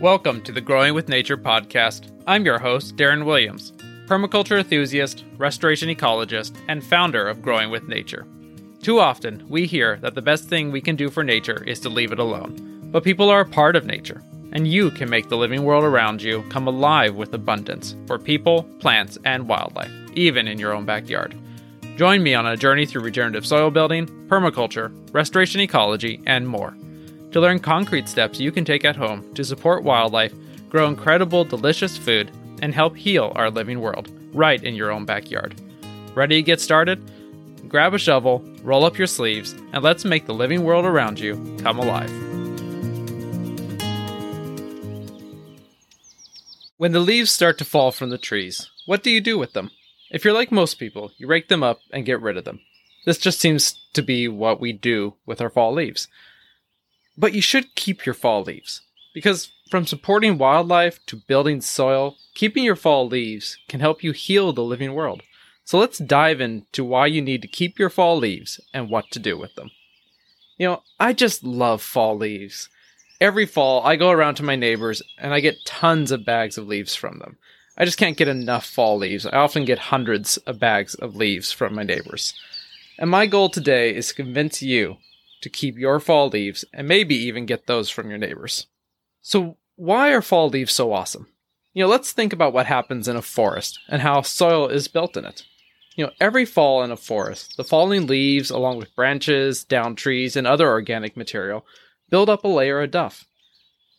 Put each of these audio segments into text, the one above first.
Welcome to the Growing with Nature podcast. I'm your host, Darren Williams, permaculture enthusiast, restoration ecologist, and founder of Growing with Nature. Too often, we hear that the best thing we can do for nature is to leave it alone. But people are a part of nature, and you can make the living world around you come alive with abundance for people, plants, and wildlife, even in your own backyard. Join me on a journey through regenerative soil building, permaculture, restoration ecology, and more to learn concrete steps you can take at home to support wildlife, grow incredible, delicious food, and help heal our living world right in your own backyard. Ready to get started? Grab a shovel, roll up your sleeves, and let's make the living world around you come alive. When the leaves start to fall from the trees, what do you do with them? If you're like most people, you rake them up and get rid of them. This just seems to be what we do with our fall leaves. But you should keep your fall leaves because from supporting wildlife to building soil, keeping your fall leaves can help you heal the living world. So let's dive into why you need to keep your fall leaves and what to do with them. You know, I just love fall leaves. Every fall, I go around to my neighbors and I get tons of bags of leaves from them. I just can't get enough fall leaves. I often get hundreds of bags of leaves from my neighbors. And my goal today is to convince you to keep your fall leaves and maybe even get those from your neighbors. So, why are fall leaves so awesome? You know, let's think about what happens in a forest and how soil is built in it. You know, every fall in a forest, the falling leaves, along with branches, down trees, and other organic material, build up a layer of duff.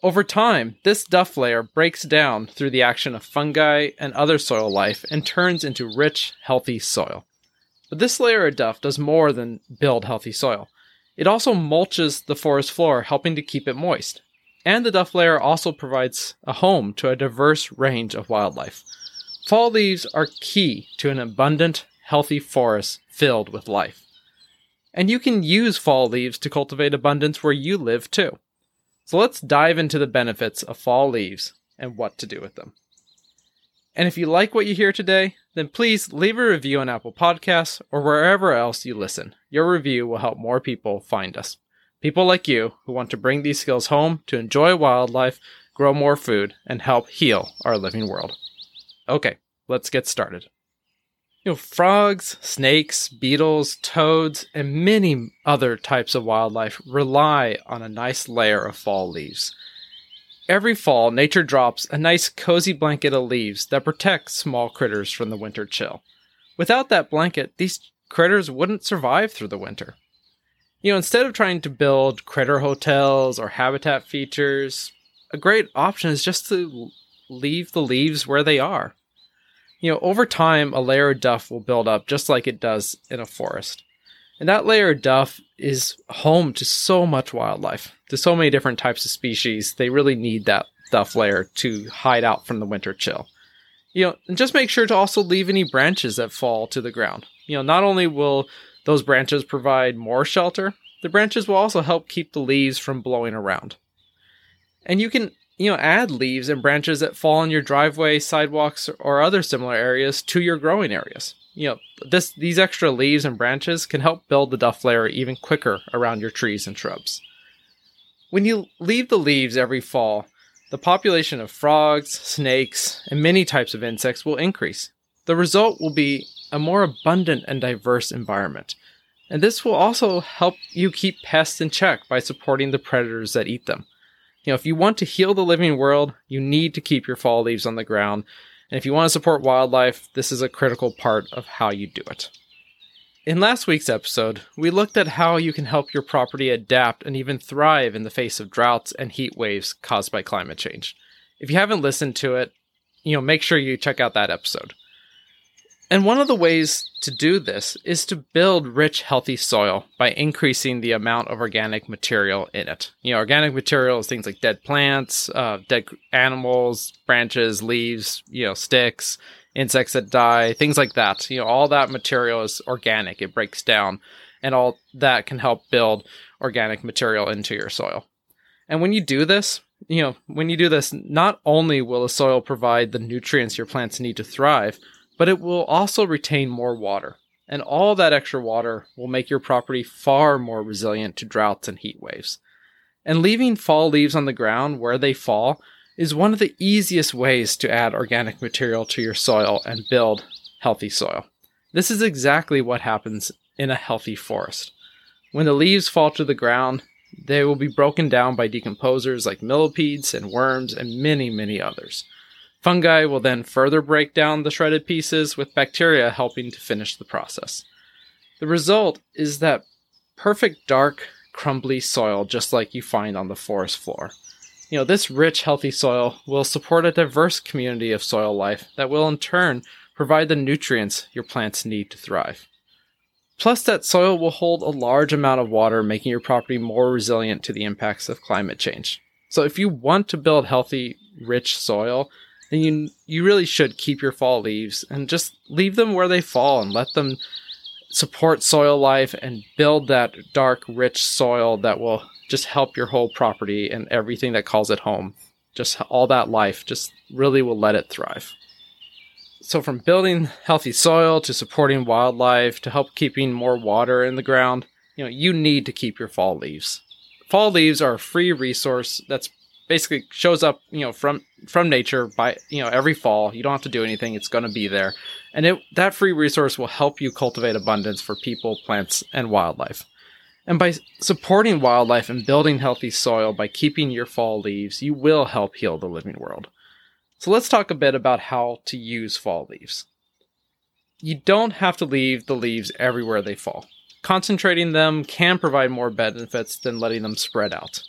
Over time, this duff layer breaks down through the action of fungi and other soil life and turns into rich, healthy soil. But this layer of duff does more than build healthy soil. It also mulches the forest floor, helping to keep it moist. And the duff layer also provides a home to a diverse range of wildlife. Fall leaves are key to an abundant, healthy forest filled with life. And you can use fall leaves to cultivate abundance where you live too. So let's dive into the benefits of fall leaves and what to do with them. And if you like what you hear today, then please leave a review on Apple Podcasts or wherever else you listen. Your review will help more people find us. People like you who want to bring these skills home to enjoy wildlife, grow more food, and help heal our living world. Okay, let's get started. You know, frogs, snakes, beetles, toads, and many other types of wildlife rely on a nice layer of fall leaves. Every fall, nature drops a nice cozy blanket of leaves that protects small critters from the winter chill. Without that blanket, these critters wouldn't survive through the winter. You know, instead of trying to build critter hotels or habitat features, a great option is just to leave the leaves where they are. You know, over time, a layer of duff will build up just like it does in a forest. And that layer of duff is home to so much wildlife, to so many different types of species. They really need that duff layer to hide out from the winter chill. You know, and just make sure to also leave any branches that fall to the ground. You know, not only will those branches provide more shelter, the branches will also help keep the leaves from blowing around. And you can, you know, add leaves and branches that fall on your driveway, sidewalks, or other similar areas to your growing areas you know, this these extra leaves and branches can help build the duff layer even quicker around your trees and shrubs. When you leave the leaves every fall, the population of frogs, snakes, and many types of insects will increase. The result will be a more abundant and diverse environment. And this will also help you keep pests in check by supporting the predators that eat them. You know, if you want to heal the living world, you need to keep your fall leaves on the ground and if you want to support wildlife, this is a critical part of how you do it. In last week's episode, we looked at how you can help your property adapt and even thrive in the face of droughts and heat waves caused by climate change. If you haven't listened to it, you know, make sure you check out that episode. And one of the ways to do this is to build rich, healthy soil by increasing the amount of organic material in it. You know, organic material is things like dead plants, uh, dead animals, branches, leaves, you know, sticks, insects that die, things like that. You know, all that material is organic. It breaks down, and all that can help build organic material into your soil. And when you do this, you know, when you do this, not only will the soil provide the nutrients your plants need to thrive, but it will also retain more water. And all that extra water will make your property far more resilient to droughts and heat waves. And leaving fall leaves on the ground where they fall is one of the easiest ways to add organic material to your soil and build healthy soil. This is exactly what happens in a healthy forest. When the leaves fall to the ground, they will be broken down by decomposers like millipedes and worms and many, many others. Fungi will then further break down the shredded pieces, with bacteria helping to finish the process. The result is that perfect dark, crumbly soil just like you find on the forest floor. You know, this rich, healthy soil will support a diverse community of soil life that will in turn provide the nutrients your plants need to thrive. Plus, that soil will hold a large amount of water, making your property more resilient to the impacts of climate change. So, if you want to build healthy, rich soil, then you, you really should keep your fall leaves and just leave them where they fall and let them support soil life and build that dark, rich soil that will just help your whole property and everything that calls it home. Just all that life just really will let it thrive. So, from building healthy soil to supporting wildlife to help keeping more water in the ground, you know, you need to keep your fall leaves. Fall leaves are a free resource that's basically shows up, you know, from from nature by, you know, every fall. You don't have to do anything; it's going to be there, and it that free resource will help you cultivate abundance for people, plants, and wildlife. And by supporting wildlife and building healthy soil by keeping your fall leaves, you will help heal the living world. So let's talk a bit about how to use fall leaves. You don't have to leave the leaves everywhere they fall. Concentrating them can provide more benefits than letting them spread out.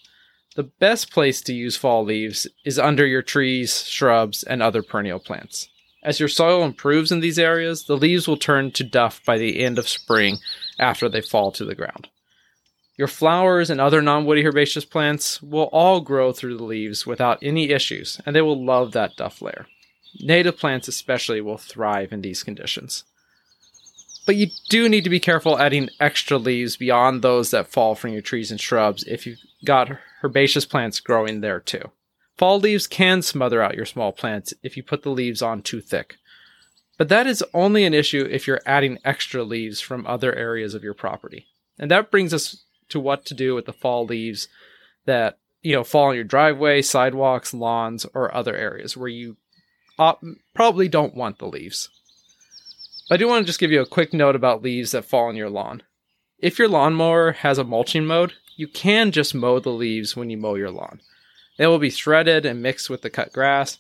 The best place to use fall leaves is under your trees, shrubs, and other perennial plants. As your soil improves in these areas, the leaves will turn to duff by the end of spring after they fall to the ground. Your flowers and other non woody herbaceous plants will all grow through the leaves without any issues, and they will love that duff layer. Native plants, especially, will thrive in these conditions. But you do need to be careful adding extra leaves beyond those that fall from your trees and shrubs if you've got herbaceous plants growing there too. Fall leaves can smother out your small plants if you put the leaves on too thick. But that is only an issue if you're adding extra leaves from other areas of your property. And that brings us to what to do with the fall leaves that, you know, fall on your driveway, sidewalks, lawns, or other areas where you op- probably don't want the leaves. I do want to just give you a quick note about leaves that fall on your lawn. If your lawnmower has a mulching mode, you can just mow the leaves when you mow your lawn. They will be threaded and mixed with the cut grass,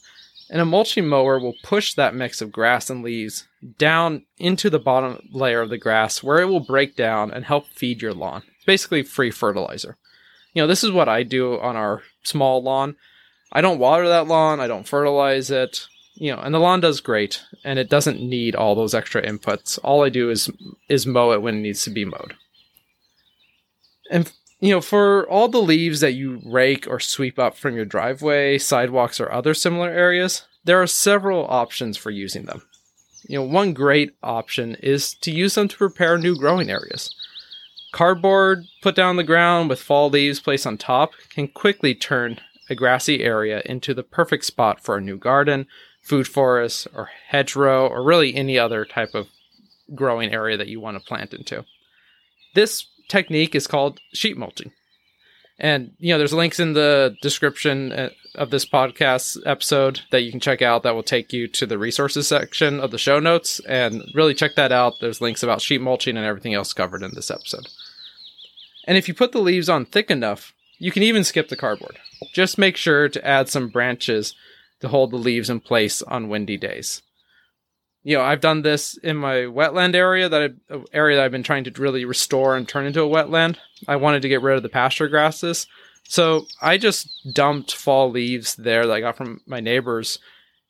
and a mulching mower will push that mix of grass and leaves down into the bottom layer of the grass where it will break down and help feed your lawn. It's basically free fertilizer. You know, this is what I do on our small lawn. I don't water that lawn, I don't fertilize it, you know, and the lawn does great and it doesn't need all those extra inputs. All I do is is mow it when it needs to be mowed. And you know, for all the leaves that you rake or sweep up from your driveway, sidewalks, or other similar areas, there are several options for using them. You know, one great option is to use them to prepare new growing areas. Cardboard put down the ground with fall leaves placed on top can quickly turn a grassy area into the perfect spot for a new garden, food forest, or hedgerow, or really any other type of growing area that you want to plant into. This technique is called sheet mulching. And, you know, there's links in the description uh, of this podcast episode that you can check out that will take you to the resources section of the show notes and really check that out. There's links about sheet mulching and everything else covered in this episode. And if you put the leaves on thick enough, you can even skip the cardboard. Just make sure to add some branches to hold the leaves in place on windy days you know, I've done this in my wetland area that I, uh, area that I've been trying to really restore and turn into a wetland. I wanted to get rid of the pasture grasses. So I just dumped fall leaves there that I got from my neighbors,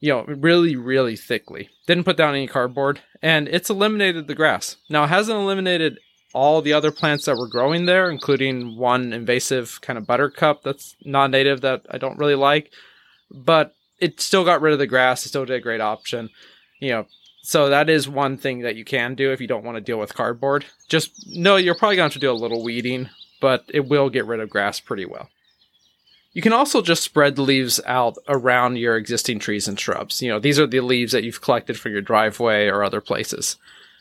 you know, really, really thickly. Didn't put down any cardboard, and it's eliminated the grass. Now, it hasn't eliminated all the other plants that were growing there, including one invasive kind of buttercup that's non native that I don't really like, but it still got rid of the grass. It still did a great option. You know, so that is one thing that you can do if you don't want to deal with cardboard. Just know you're probably going to have to do a little weeding, but it will get rid of grass pretty well. You can also just spread the leaves out around your existing trees and shrubs. You know, these are the leaves that you've collected for your driveway or other places.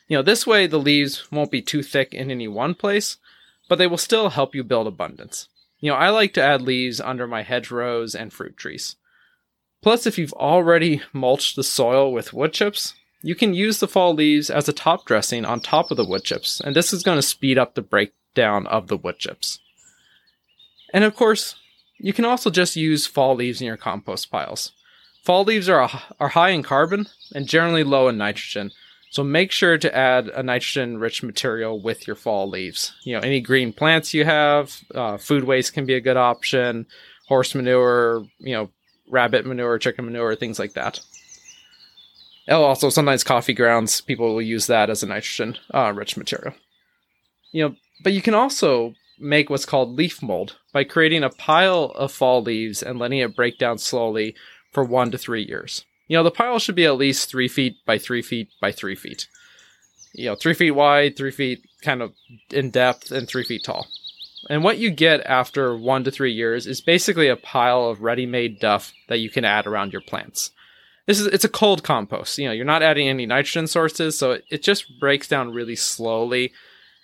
You know, this way the leaves won't be too thick in any one place, but they will still help you build abundance. You know, I like to add leaves under my hedgerows and fruit trees. Plus, if you've already mulched the soil with wood chips, you can use the fall leaves as a top dressing on top of the wood chips, and this is going to speed up the breakdown of the wood chips. And of course, you can also just use fall leaves in your compost piles. Fall leaves are, are high in carbon and generally low in nitrogen, so make sure to add a nitrogen rich material with your fall leaves. You know, any green plants you have, uh, food waste can be a good option, horse manure, you know, rabbit manure, chicken manure, things like that. Oh, also, sometimes coffee grounds, people will use that as a nitrogen uh, rich material. You know, but you can also make what's called leaf mold by creating a pile of fall leaves and letting it break down slowly for one to three years. You know, the pile should be at least three feet by three feet by three feet. You know, three feet wide, three feet kind of in depth, and three feet tall. And what you get after one to three years is basically a pile of ready-made duff that you can add around your plants. This is it's a cold compost. You know, you're not adding any nitrogen sources, so it, it just breaks down really slowly.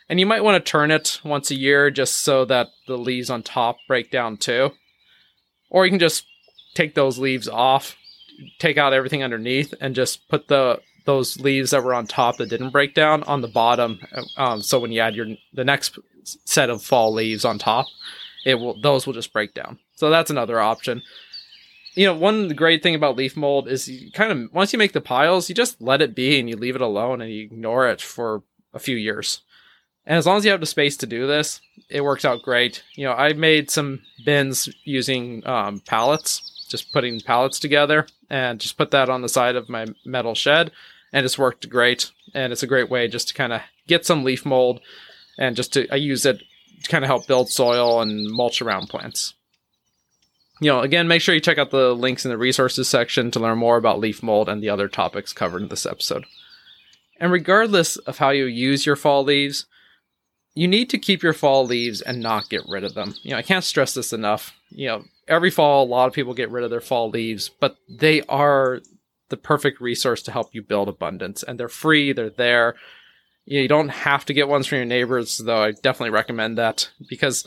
And you might want to turn it once a year just so that the leaves on top break down too. Or you can just take those leaves off take out everything underneath and just put the those leaves that were on top that didn't break down on the bottom. Um, so when you add your the next set of fall leaves on top, it will those will just break down. So that's another option. You know, one great thing about leaf mold is you kind of once you make the piles, you just let it be and you leave it alone and you ignore it for a few years. And as long as you have the space to do this, it works out great. You know, I made some bins using um, pallets just putting pallets together and just put that on the side of my metal shed and it's worked great and it's a great way just to kind of get some leaf mold and just to I use it to kind of help build soil and mulch around plants. You know, again, make sure you check out the links in the resources section to learn more about leaf mold and the other topics covered in this episode. And regardless of how you use your fall leaves, you need to keep your fall leaves and not get rid of them. You know, I can't stress this enough. You know, every fall, a lot of people get rid of their fall leaves, but they are the perfect resource to help you build abundance. And they're free, they're there. You don't have to get ones from your neighbors, though I definitely recommend that because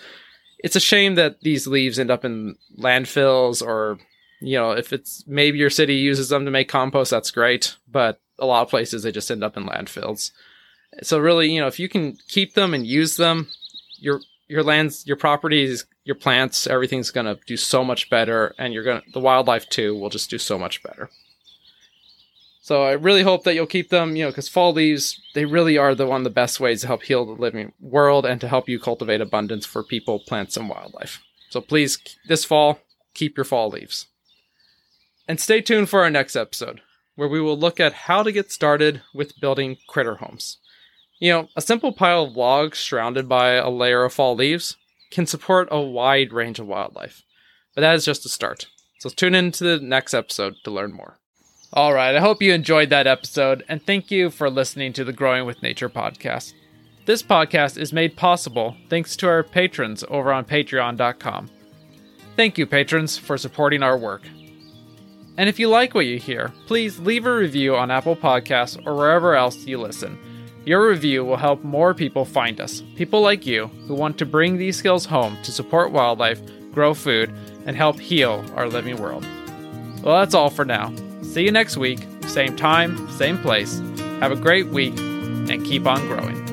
it's a shame that these leaves end up in landfills or, you know, if it's maybe your city uses them to make compost, that's great. But a lot of places they just end up in landfills. So really, you know, if you can keep them and use them, your your lands, your properties, your plants, everything's going to do so much better and you're going to the wildlife too will just do so much better. So I really hope that you'll keep them, you know, cuz fall leaves, they really are the one of the best ways to help heal the living world and to help you cultivate abundance for people, plants and wildlife. So please this fall, keep your fall leaves. And stay tuned for our next episode where we will look at how to get started with building critter homes. You know, a simple pile of logs surrounded by a layer of fall leaves can support a wide range of wildlife. But that is just a start. So tune in to the next episode to learn more. All right, I hope you enjoyed that episode, and thank you for listening to the Growing with Nature podcast. This podcast is made possible thanks to our patrons over on patreon.com. Thank you, patrons, for supporting our work. And if you like what you hear, please leave a review on Apple Podcasts or wherever else you listen. Your review will help more people find us, people like you who want to bring these skills home to support wildlife, grow food, and help heal our living world. Well, that's all for now. See you next week, same time, same place. Have a great week, and keep on growing.